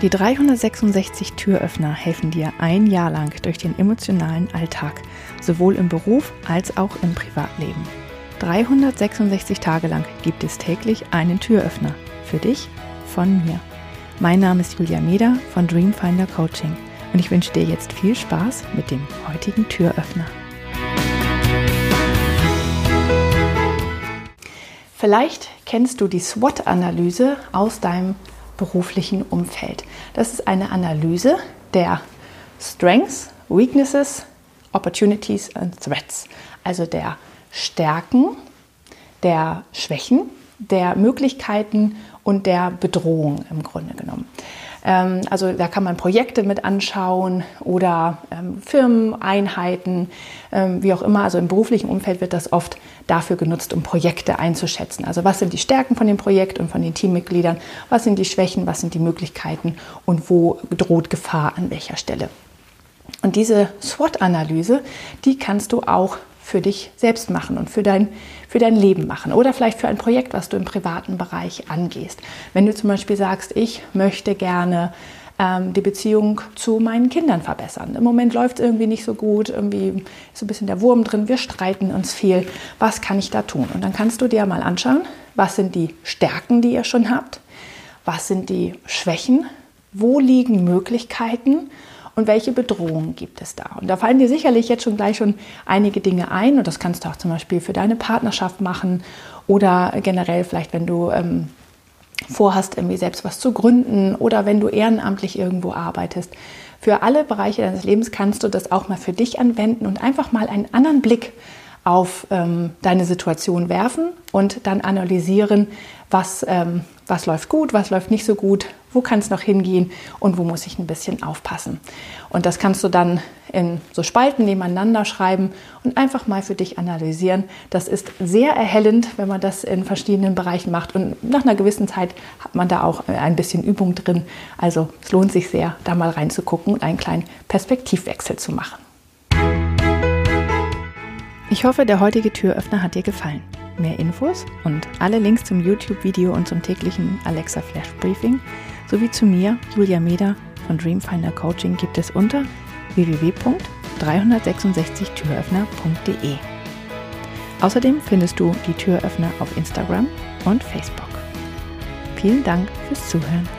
Die 366 Türöffner helfen dir ein Jahr lang durch den emotionalen Alltag, sowohl im Beruf als auch im Privatleben. 366 Tage lang gibt es täglich einen Türöffner. Für dich, von mir. Mein Name ist Julia Meder von Dreamfinder Coaching und ich wünsche dir jetzt viel Spaß mit dem heutigen Türöffner. Vielleicht kennst du die SWOT-Analyse aus deinem beruflichen Umfeld. Das ist eine Analyse der Strengths, Weaknesses, Opportunities and Threats, also der Stärken, der Schwächen, der Möglichkeiten und der Bedrohung im Grunde genommen. Ähm, also da kann man Projekte mit anschauen oder ähm, Firmeneinheiten, ähm, wie auch immer. Also im beruflichen Umfeld wird das oft dafür genutzt, um Projekte einzuschätzen. Also was sind die Stärken von dem Projekt und von den Teammitgliedern, was sind die Schwächen, was sind die Möglichkeiten und wo droht Gefahr an welcher Stelle. Und diese SWOT-Analyse, die kannst du auch für dich selbst machen und für dein, für dein Leben machen oder vielleicht für ein Projekt, was du im privaten Bereich angehst. Wenn du zum Beispiel sagst, ich möchte gerne ähm, die Beziehung zu meinen Kindern verbessern. Im Moment läuft es irgendwie nicht so gut, irgendwie ist ein bisschen der Wurm drin, wir streiten uns viel. Was kann ich da tun? Und dann kannst du dir mal anschauen, was sind die Stärken, die ihr schon habt, was sind die Schwächen, wo liegen Möglichkeiten und welche Bedrohungen gibt es da. Und da fallen dir sicherlich jetzt schon gleich schon einige Dinge ein und das kannst du auch zum Beispiel für deine Partnerschaft machen oder generell vielleicht, wenn du ähm, vorhast, irgendwie selbst was zu gründen oder wenn du ehrenamtlich irgendwo arbeitest. Für alle Bereiche deines Lebens kannst du das auch mal für dich anwenden und einfach mal einen anderen Blick auf ähm, deine Situation werfen und dann analysieren, was, ähm, was läuft gut, was läuft nicht so gut, wo kann es noch hingehen und wo muss ich ein bisschen aufpassen. Und das kannst du dann in so Spalten nebeneinander schreiben und einfach mal für dich analysieren. Das ist sehr erhellend, wenn man das in verschiedenen Bereichen macht. Und nach einer gewissen Zeit hat man da auch ein bisschen Übung drin. Also es lohnt sich sehr, da mal reinzugucken und einen kleinen Perspektivwechsel zu machen. Ich hoffe, der heutige Türöffner hat dir gefallen. Mehr Infos und alle Links zum YouTube-Video und zum täglichen Alexa Flash Briefing sowie zu mir, Julia Meder von Dreamfinder Coaching gibt es unter www.366türöffner.de. Außerdem findest du die Türöffner auf Instagram und Facebook. Vielen Dank fürs Zuhören.